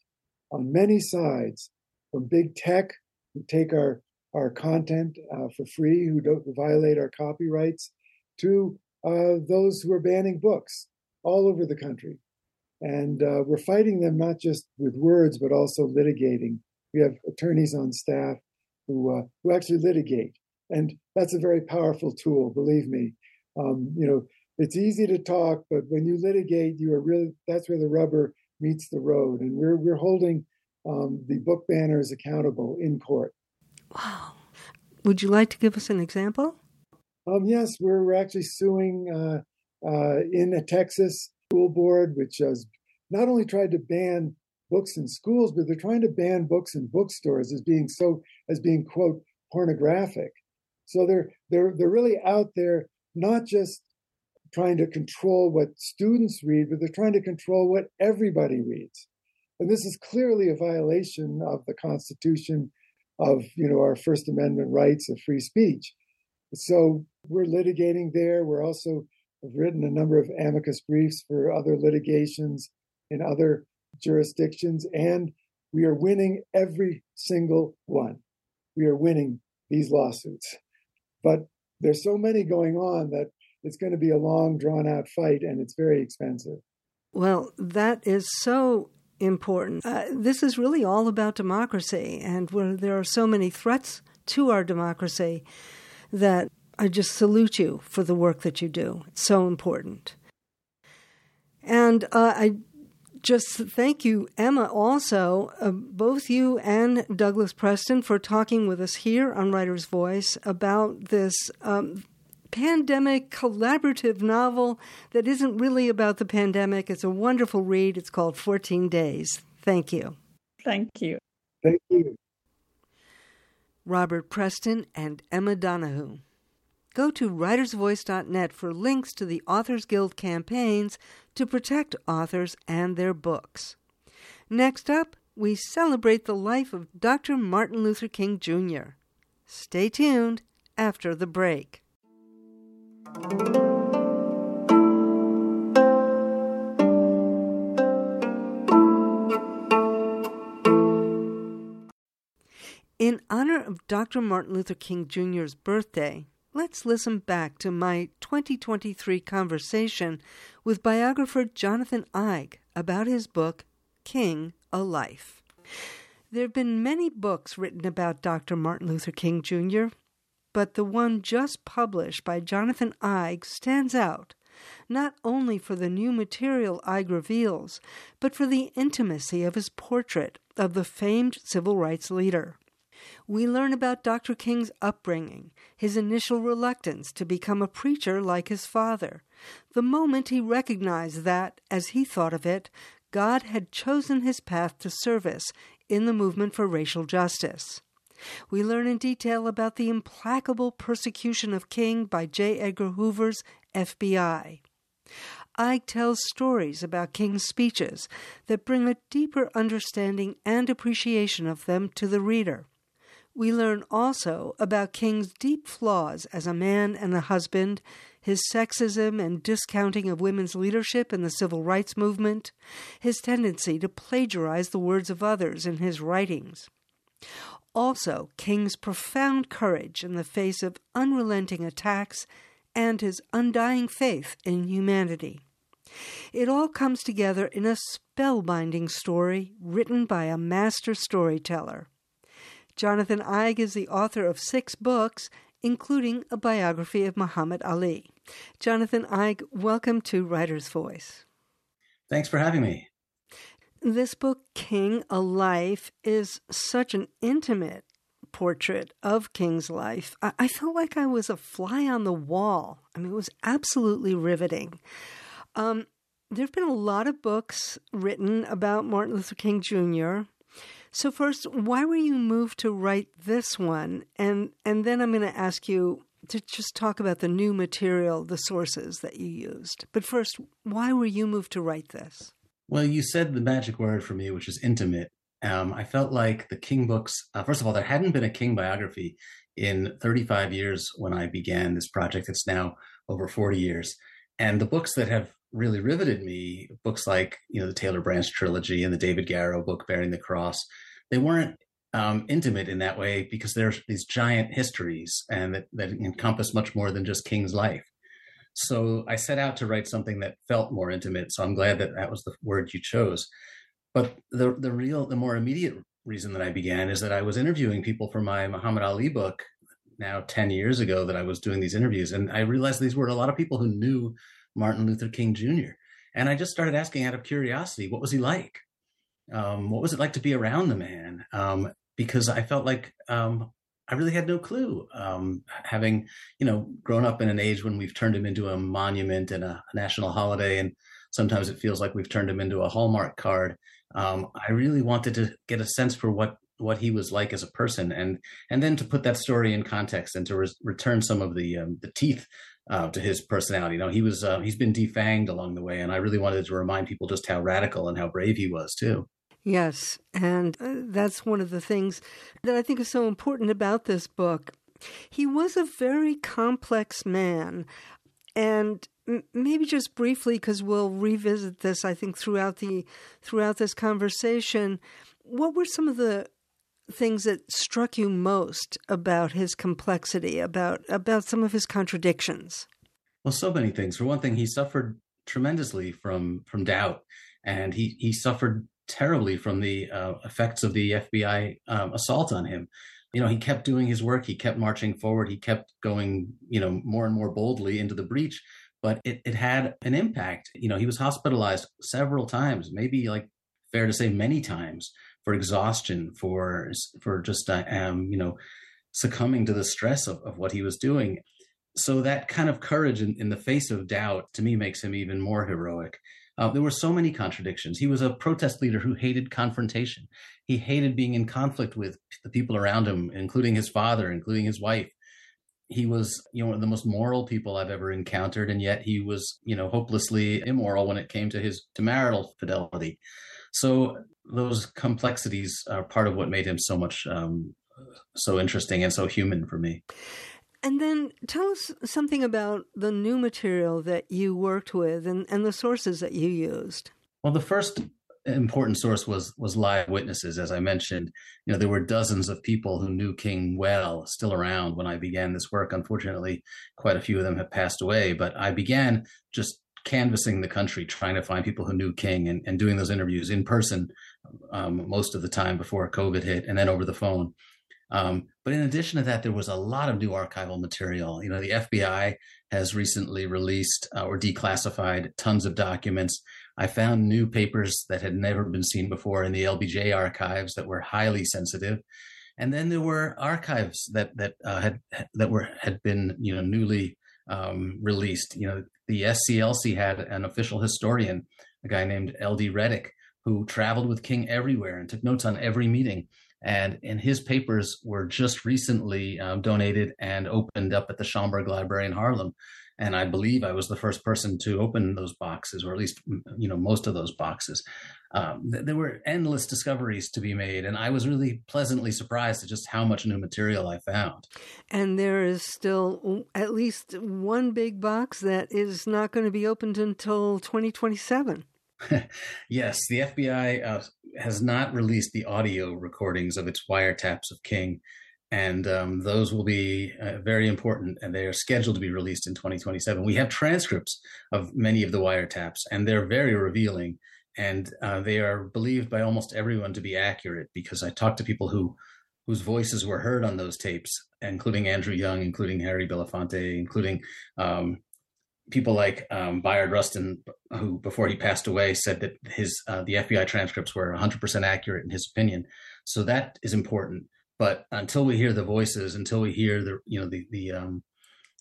B: on many sides, from big tech who take our our content uh, for free, who don't violate our copyrights, to uh, those who are banning books all over the country. And uh, we're fighting them not just with words, but also litigating. We have attorneys on staff who uh, who actually litigate, and that's a very powerful tool. Believe me. Um, you know, it's easy to talk, but when you litigate, you are really that's where the rubber meets the road, and we're we're holding um, the book banners accountable in court.
A: Wow. Would you like to give us an example?
B: Um, yes, we're, we're actually suing uh, uh, in a Texas school board, which has not only tried to ban books in schools, but they're trying to ban books in bookstores as being so as being quote pornographic. So they're they're they're really out there not just trying to control what students read, but they're trying to control what everybody reads. And this is clearly a violation of the Constitution of you know our First Amendment rights of free speech. So we're litigating there. We're also have written a number of amicus briefs for other litigations in other jurisdictions, and we are winning every single one. We are winning these lawsuits. But there's so many going on that it's going to be a long, drawn out fight, and it's very expensive.
A: Well, that is so important. Uh, this is really all about democracy, and there are so many threats to our democracy that I just salute you for the work that you do. It's so important. And uh, I just thank you, Emma, also, uh, both you and Douglas Preston, for talking with us here on Writer's Voice about this um, pandemic collaborative novel that isn't really about the pandemic. It's a wonderful read. It's called 14 Days. Thank you.
C: Thank you.
B: Thank you.
A: Robert Preston and Emma Donoghue. Go to writersvoice.net for links to the Authors Guild campaigns to protect authors and their books. Next up, we celebrate the life of Dr. Martin Luther King Jr. Stay tuned after the break. In honor of Dr. Martin Luther King Jr.'s birthday, let's listen back to my 2023 conversation with biographer Jonathan Eig about his book, King A Life. There have been many books written about Dr. Martin Luther King Jr., but the one just published by Jonathan Eig stands out, not only for the new material Eig reveals, but for the intimacy of his portrait of the famed civil rights leader. We learn about Dr. King's upbringing, his initial reluctance to become a preacher like his father, the moment he recognized that, as he thought of it, God had chosen his path to service in the movement for racial justice. We learn in detail about the implacable persecution of King by J. Edgar Hoover's FBI. Eig tells stories about King's speeches that bring a deeper understanding and appreciation of them to the reader. We learn also about King's deep flaws as a man and a husband, his sexism and discounting of women's leadership in the civil rights movement, his tendency to plagiarize the words of others in his writings. Also, King's profound courage in the face of unrelenting attacks and his undying faith in humanity. It all comes together in a spellbinding story written by a master storyteller. Jonathan Eig is the author of six books, including a biography of Muhammad Ali. Jonathan Eig, welcome to Writer's Voice.
D: Thanks for having me.
A: This book, King, A Life, is such an intimate portrait of King's life. I, I felt like I was a fly on the wall. I mean, it was absolutely riveting. Um, there have been a lot of books written about Martin Luther King Jr. So first, why were you moved to write this one? And and then I'm going to ask you to just talk about the new material, the sources that you used. But first, why were you moved to write this?
D: Well, you said the magic word for me, which is intimate. Um, I felt like the King books. Uh, first of all, there hadn't been a King biography in 35 years when I began this project. It's now over 40 years, and the books that have really riveted me, books like you know the Taylor Branch trilogy and the David Garrow book Bearing the Cross, they weren't um, intimate in that way because there's these giant histories and that, that encompass much more than just King's life. So I set out to write something that felt more intimate. So I'm glad that that was the word you chose. But the the real, the more immediate reason that I began is that I was interviewing people for my Muhammad Ali book now 10 years ago that I was doing these interviews. And I realized these were a lot of people who knew Martin Luther King Jr. And I just started asking out of curiosity, what was he like? Um, what was it like to be around the man? Um, because I felt like um, I really had no clue. Um, having, you know, grown up in an age when we've turned him into a monument and a, national holiday, and sometimes it feels like we've turned him into a Hallmark card. Um, I really wanted to get a sense for what what he was like as a person, and and then to put that story in context and to re- return some of the um, the teeth uh, to his personality. You know, he was uh, he's been defanged along the way, and I really wanted to remind people just how radical and how brave he was too.
A: Yes, and uh, that's one of the things that I think is so important about this book. He was a very complex man, and maybe just briefly because we'll revisit this I think throughout the throughout this conversation what were some of the things that struck you most about his complexity about about some of his contradictions
D: well so many things for one thing he suffered tremendously from from doubt and he he suffered terribly from the uh, effects of the FBI um, assault on him. You know, he kept doing his work. He kept marching forward. He kept going, you know, more and more boldly into the breach. But it, it had an impact. You know, he was hospitalized several times, maybe like fair to say many times for exhaustion, for for just uh, um, you know succumbing to the stress of, of what he was doing. So that kind of courage in, in the face of doubt to me makes him even more heroic. Uh, there were so many contradictions. He was a protest leader who hated confrontation. He hated being in conflict with the people around him, including his father, including his wife. He was, you know, one of the most moral people I've ever encountered, and yet he was, you know, hopelessly immoral when it came to his to marital fidelity. So those complexities are part of what made him so much um, so interesting and so human for me.
A: And then tell us something about the new material that you worked with and, and the sources that you used.
D: Well, the first important source was was live witnesses as i mentioned you know there were dozens of people who knew king well still around when i began this work unfortunately quite a few of them have passed away but i began just canvassing the country trying to find people who knew king and, and doing those interviews in person um, most of the time before covid hit and then over the phone um, but in addition to that, there was a lot of new archival material. You know, the FBI has recently released uh, or declassified tons of documents. I found new papers that had never been seen before in the LBJ archives that were highly sensitive. And then there were archives that that uh, had that were had been you know newly um, released. You know, the SCLC had an official historian, a guy named L.D. Reddick, who traveled with King everywhere and took notes on every meeting And and his papers were just recently um, donated and opened up at the Schomburg Library in Harlem. And I believe I was the first person to open those boxes, or at least you know most of those boxes. Um, th- there were endless discoveries to be made, and I was really pleasantly surprised at just how much new material I found.
A: And there is still at least one big box that is not going to be opened until 2027.
D: yes, the FBI uh, has not released the audio recordings of its wiretaps of King, and um, those will be uh, very important. And they are scheduled to be released in 2027. We have transcripts of many of the wiretaps, and they're very revealing. And uh, they are believed by almost everyone to be accurate because I talked to people who whose voices were heard on those tapes, including Andrew Young, including Harry Belafonte, including um, people like um, Bayard Rustin, who before he passed away said that his uh, the FBI transcripts were 100% accurate in his opinion. So that is important. But until we hear the voices, until we hear the you know the the um,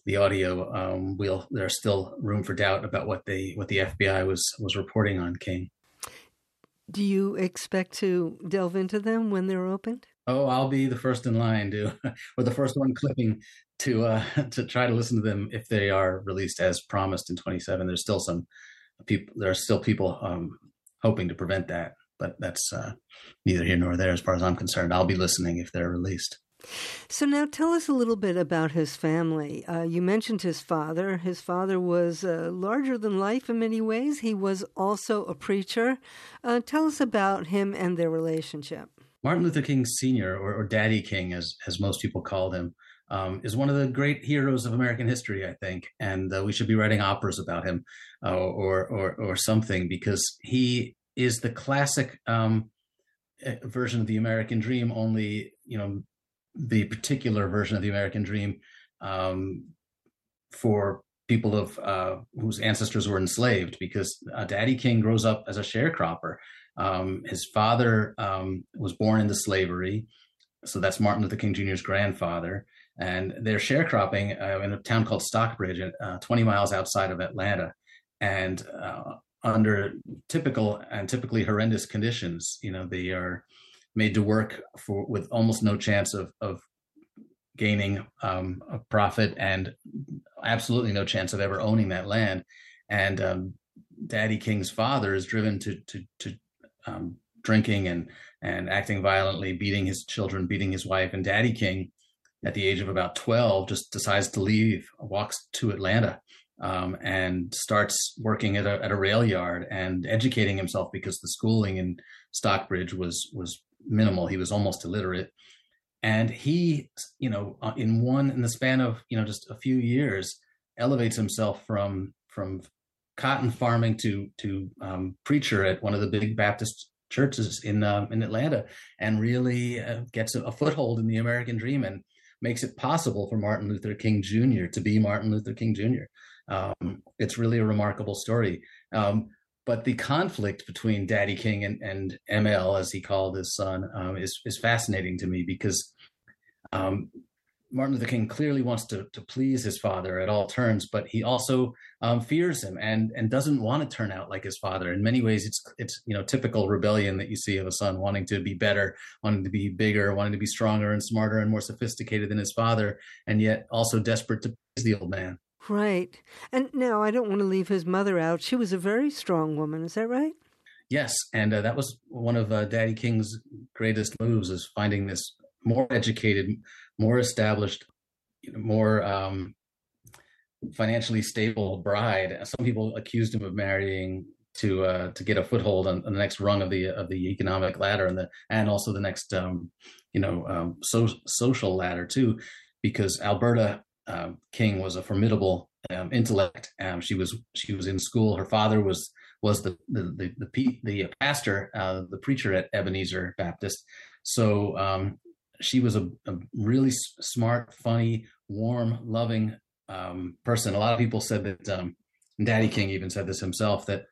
D: the audio, um, we'll there's still room for doubt about what they what the FBI was was reporting on King.
A: Do you expect to delve into them when they're opened?
D: Oh, I'll be the first in line to, or the first one clicking to uh, to try to listen to them if they are released as promised in 27. There's still some people. There are still people um, hoping to prevent that, but that's uh, neither here nor there as far as I'm concerned. I'll be listening if they're released.
A: So now tell us a little bit about his family. Uh, you mentioned his father. His father was uh, larger than life in many ways. He was also a preacher. Uh, tell us about him and their relationship.
D: Martin Luther King Sr., or, or Daddy King, as as most people called him, um, is one of the great heroes of American history, I think, and uh, we should be writing operas about him uh, or, or or something because he is the classic um, eh, version of the American dream. Only you know the particular version of the American dream um, for people of uh, whose ancestors were enslaved, because uh, Daddy King grows up as a sharecropper. Um, his father um, was born into slavery, so that's Martin Luther King Jr.'s grandfather and they're sharecropping uh, in a town called Stockbridge, uh, 20 miles outside of Atlanta, and uh, under typical and typically horrendous conditions. You know, they are made to work for with almost no chance of of gaining um, a profit and absolutely no chance of ever owning that land. And um, Daddy King's father is driven to to to um, drinking and and acting violently, beating his children, beating his wife, and Daddy King at the age of about 12 just decides to leave walks to atlanta um, and starts working at a, at a rail yard and educating himself because the schooling in stockbridge was was minimal. He was almost illiterate. And he you know uh, in one in the span of you know just a few years elevates himself from from cotton farming to to um, preacher at one of the big baptist churches in um, in atlanta and really uh, gets a, a foothold in the american dream. And makes it possible for Martin Luther King Jr. to be Martin Luther King Jr. Um, it's really a remarkable story. Um, but the conflict between Daddy King and, and ML, as he called his son, um, is is fascinating to me because um, Martin Luther King clearly wants to to please his father at all turns, but he also um, fears him and and doesn't want to turn out like his father. In many ways, it's it's you know typical rebellion that you see of a son wanting to be better, wanting to be bigger, wanting to be stronger and smarter and more sophisticated than his father, and yet also desperate to please the old man.
A: Right. And now I don't want to leave his mother out. She was a very strong woman. Is that right?
D: Yes, and uh, that was one of uh, Daddy King's greatest moves is finding this more educated, more established, you know, more um, financially stable bride. Some people accused him of marrying to uh, to get a foothold on, on, the next rung of the of the economic ladder and the and also the next um, you know um, so, social ladder too, because Alberta uh, King was a formidable um, intellect. Um, she was she was in school. Her father was was the the the, the, the pastor, uh, the preacher at Ebenezer Baptist. So um, she was a, a really smart, funny, warm, loving um, person. A lot of people said that um, Daddy King even said this himself that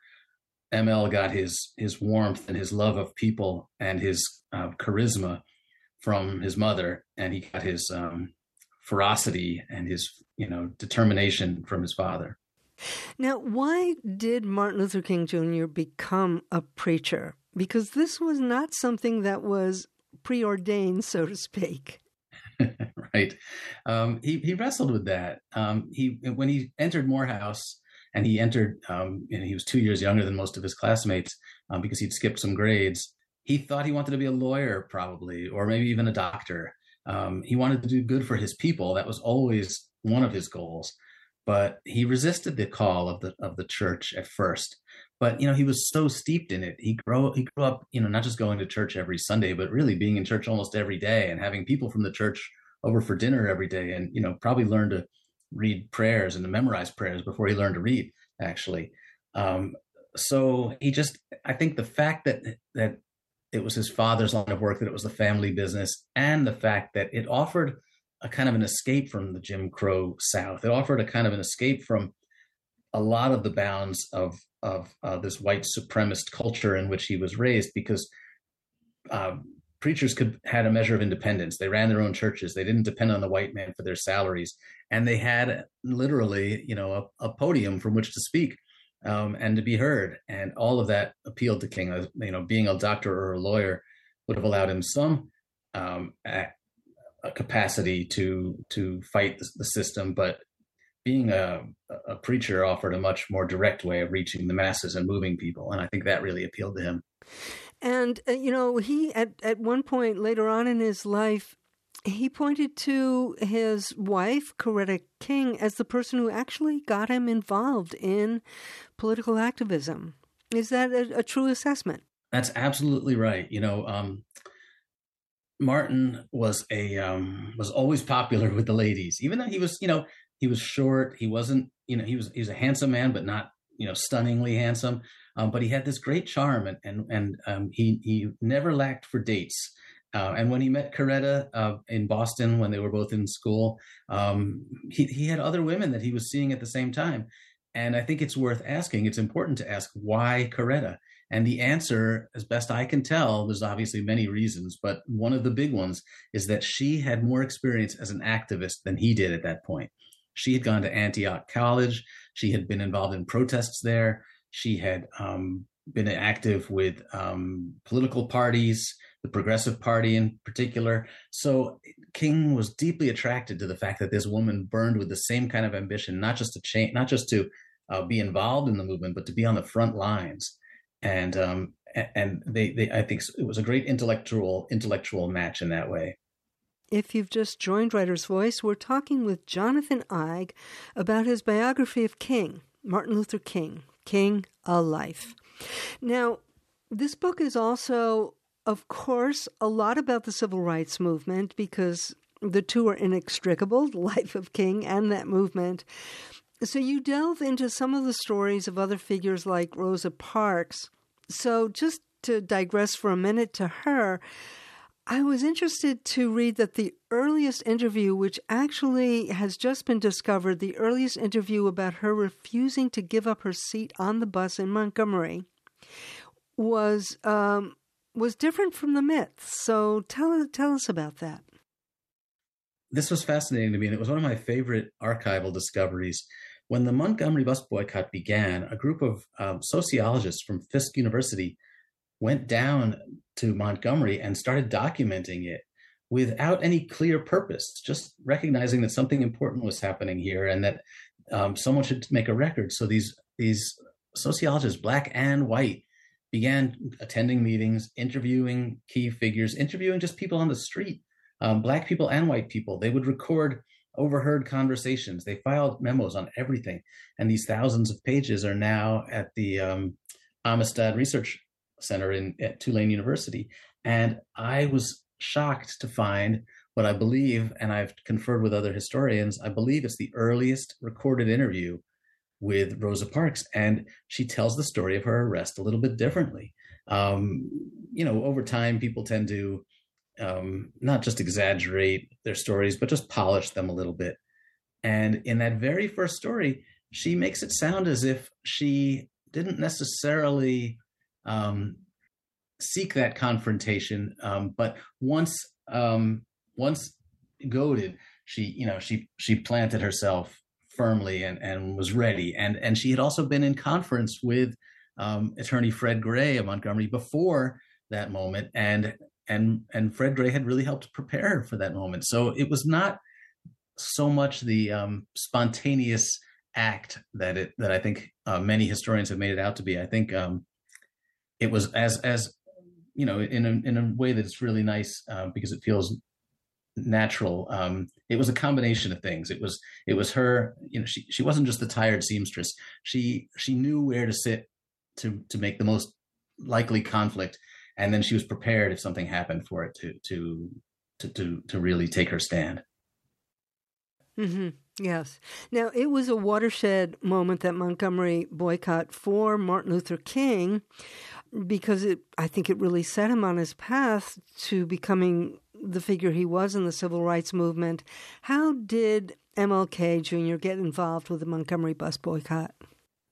D: ML got his his warmth and his love of people and his uh, charisma from his mother, and he got his um, ferocity and his you know determination from his father.
A: Now, why did Martin Luther King Jr. become a preacher? Because this was not something that was preordained, so to speak.
D: right. Um, he he wrestled with that. Um, he when he entered Morehouse and he entered, um, he was two years younger than most of his classmates um, because he'd skipped some grades. He thought he wanted to be a lawyer, probably, or maybe even a doctor. Um, he wanted to do good for his people. That was always one of his goals. But he resisted the call of the of the church at first. But you know, he was so steeped in it. He grew he grew up, you know, not just going to church every Sunday, but really being in church almost every day and having people from the church over for dinner every day, and you know, probably learned to read prayers and to memorize prayers before he learned to read. Actually, um, so he just, I think the fact that that it was his father's line of work, that it was the family business, and the fact that it offered a kind of an escape from the Jim Crow South. It offered a kind of an escape from a lot of the bounds of of uh, this white supremacist culture in which he was raised, because uh, preachers could had a measure of independence. They ran their own churches. They didn't depend on the white man for their salaries, and they had literally, you know, a, a podium from which to speak um, and to be heard. And all of that appealed to King. Uh, you know, being a doctor or a lawyer would have allowed him some um, a, a capacity to to fight the, the system, but being a, a preacher offered a much more direct way of reaching the masses and moving people, and I think that really appealed to him.
A: And uh, you know, he at at one point later on in his life, he pointed to his wife, Coretta King, as the person who actually got him involved in political activism. Is that a, a true assessment?
D: That's absolutely right. You know, um, Martin was a um, was always popular with the ladies, even though he was, you know, he was short. He wasn't, you know, he was he was a handsome man, but not, you know, stunningly handsome. Um, but he had this great charm, and and and um, he he never lacked for dates. Uh, and when he met Coretta uh, in Boston when they were both in school, um, he he had other women that he was seeing at the same time. And I think it's worth asking. It's important to ask why Coretta. And the answer, as best I can tell, there's obviously many reasons, but one of the big ones is that she had more experience as an activist than he did at that point. She had gone to Antioch College. She had been involved in protests there. She had um, been active with um, political parties, the Progressive Party in particular. So King was deeply attracted to the fact that this woman burned with the same kind of ambition, not just to change, not just to uh, be involved in the movement, but to be on the front lines. And um, and they, they, I think it was a great intellectual intellectual match in that way.
A: If you've just joined Writer's Voice, we're talking with Jonathan Eig about his biography of King, Martin Luther King, King, a Life. Now, this book is also, of course, a lot about the civil rights movement because the two are inextricable the life of King and that movement. So you delve into some of the stories of other figures like Rosa Parks. So just to digress for a minute to her, I was interested to read that the earliest interview, which actually has just been discovered, the earliest interview about her refusing to give up her seat on the bus in Montgomery, was um, was different from the myths. So tell tell us about that.
D: This was fascinating to me, and it was one of my favorite archival discoveries. When the Montgomery bus boycott began, a group of um, sociologists from Fisk University went down to Montgomery and started documenting it without any clear purpose, just recognizing that something important was happening here and that um, someone should make a record. So these these sociologists, black and white, began attending meetings, interviewing key figures, interviewing just people on the street, um, black people and white people. They would record overheard conversations. They filed memos on everything, and these thousands of pages are now at the um, Amistad Research Center in at Tulane University. And I was shocked to find what I believe, and I've conferred with other historians, I believe it's the earliest recorded interview with Rosa Parks. And she tells the story of her arrest a little bit differently. Um, you know, over time, people tend to um, not just exaggerate their stories, but just polish them a little bit. And in that very first story, she makes it sound as if she didn't necessarily um, seek that confrontation. Um, but once um, once goaded, she you know she she planted herself firmly and and was ready. And and she had also been in conference with um, attorney Fred Gray of Montgomery before that moment, and and and Fred Gray had really helped prepare for that moment. So it was not so much the um, spontaneous act that it that I think uh, many historians have made it out to be. I think um, it was as as you know in a in a way that's really nice uh, because it feels natural. Um, it was a combination of things. It was it was her. You know, she she wasn't just the tired seamstress. She she knew where to sit to to make the most likely conflict, and then she was prepared if something happened for it to to to to, to really take her stand.
A: Mm-hmm. Yes. Now, it was a watershed moment that Montgomery boycott for Martin Luther King because it, I think it really set him on his path to becoming the figure he was in the civil rights movement. How did MLK Jr. get involved with the Montgomery bus boycott?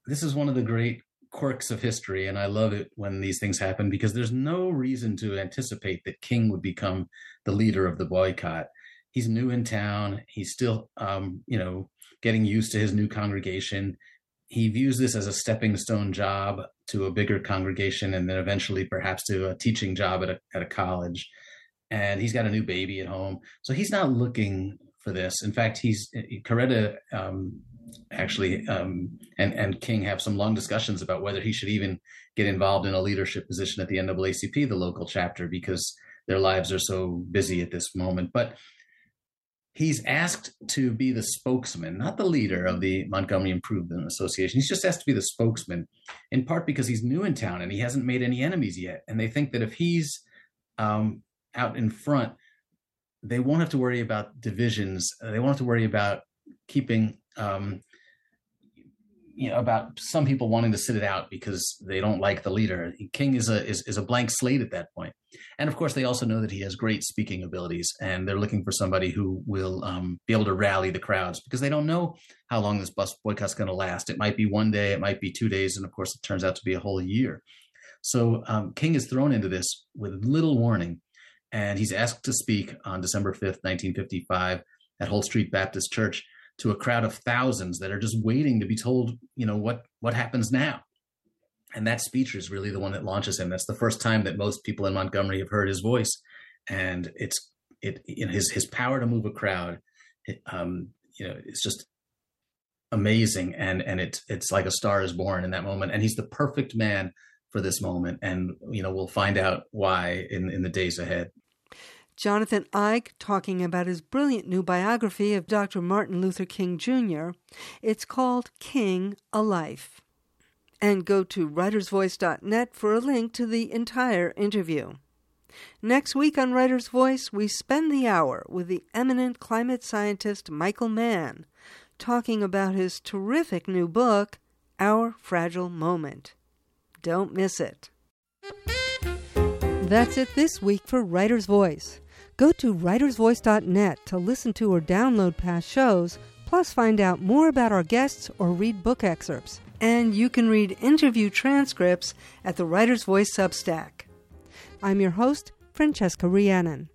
D: This is one of the great quirks of history, and I love it when these things happen because there's no reason to anticipate that King would become the leader of the boycott. He's new in town. He's still, um, you know, getting used to his new congregation. He views this as a stepping stone job to a bigger congregation, and then eventually perhaps to a teaching job at a at a college and he's got a new baby at home. So he's not looking for this. In fact, he's Coretta um, actually um, and and King have some long discussions about whether he should even get involved in a leadership position at the NAACP, the local chapter, because their lives are so busy at this moment. But he's asked to be the spokesman, not the leader of the Montgomery Improvement Association. He's just asked to be the spokesman, in part because he's new in town and he hasn't made any enemies yet. And they think that if he's um, out in front, they won't have to worry about divisions. They won't have to worry about keeping, um, you know, about some people wanting to sit it out because they don't like the leader. King is a is, is a blank slate at that point, and of course, they also know that he has great speaking abilities, and they're looking for somebody who will um, be able to rally the crowds because they don't know how long this bus boycott's going to last. It might be one day, it might be two days, and of course, it turns out to be a whole year. So um, King is thrown into this with little warning and he's asked to speak on December 5th, 1955, at Holt Street Baptist Church to a crowd of thousands that are just waiting to be told, you know, what what happens now. And that speech is really the one that launches him. That's the first time that most people in Montgomery have heard his voice, and it's it know, his his power to move a crowd. It, um, you know, it's just amazing, and and it's it's like a star is born in that moment. And he's the perfect man for this moment, and you know, we'll find out why in in the days ahead.
A: Jonathan Eig talking about his brilliant new biography of Dr. Martin Luther King Jr. It's called King A Life. And go to writersvoice.net for a link to the entire interview. Next week on Writer's Voice, we spend the hour with the eminent climate scientist Michael Mann, talking about his terrific new book, Our Fragile Moment. Don't miss it. That's it this week for Writer's Voice. Go to writersvoice.net to listen to or download past shows, plus find out more about our guests or read book excerpts. And you can read interview transcripts at the Writer's Voice Substack. I'm your host, Francesca Rheannon.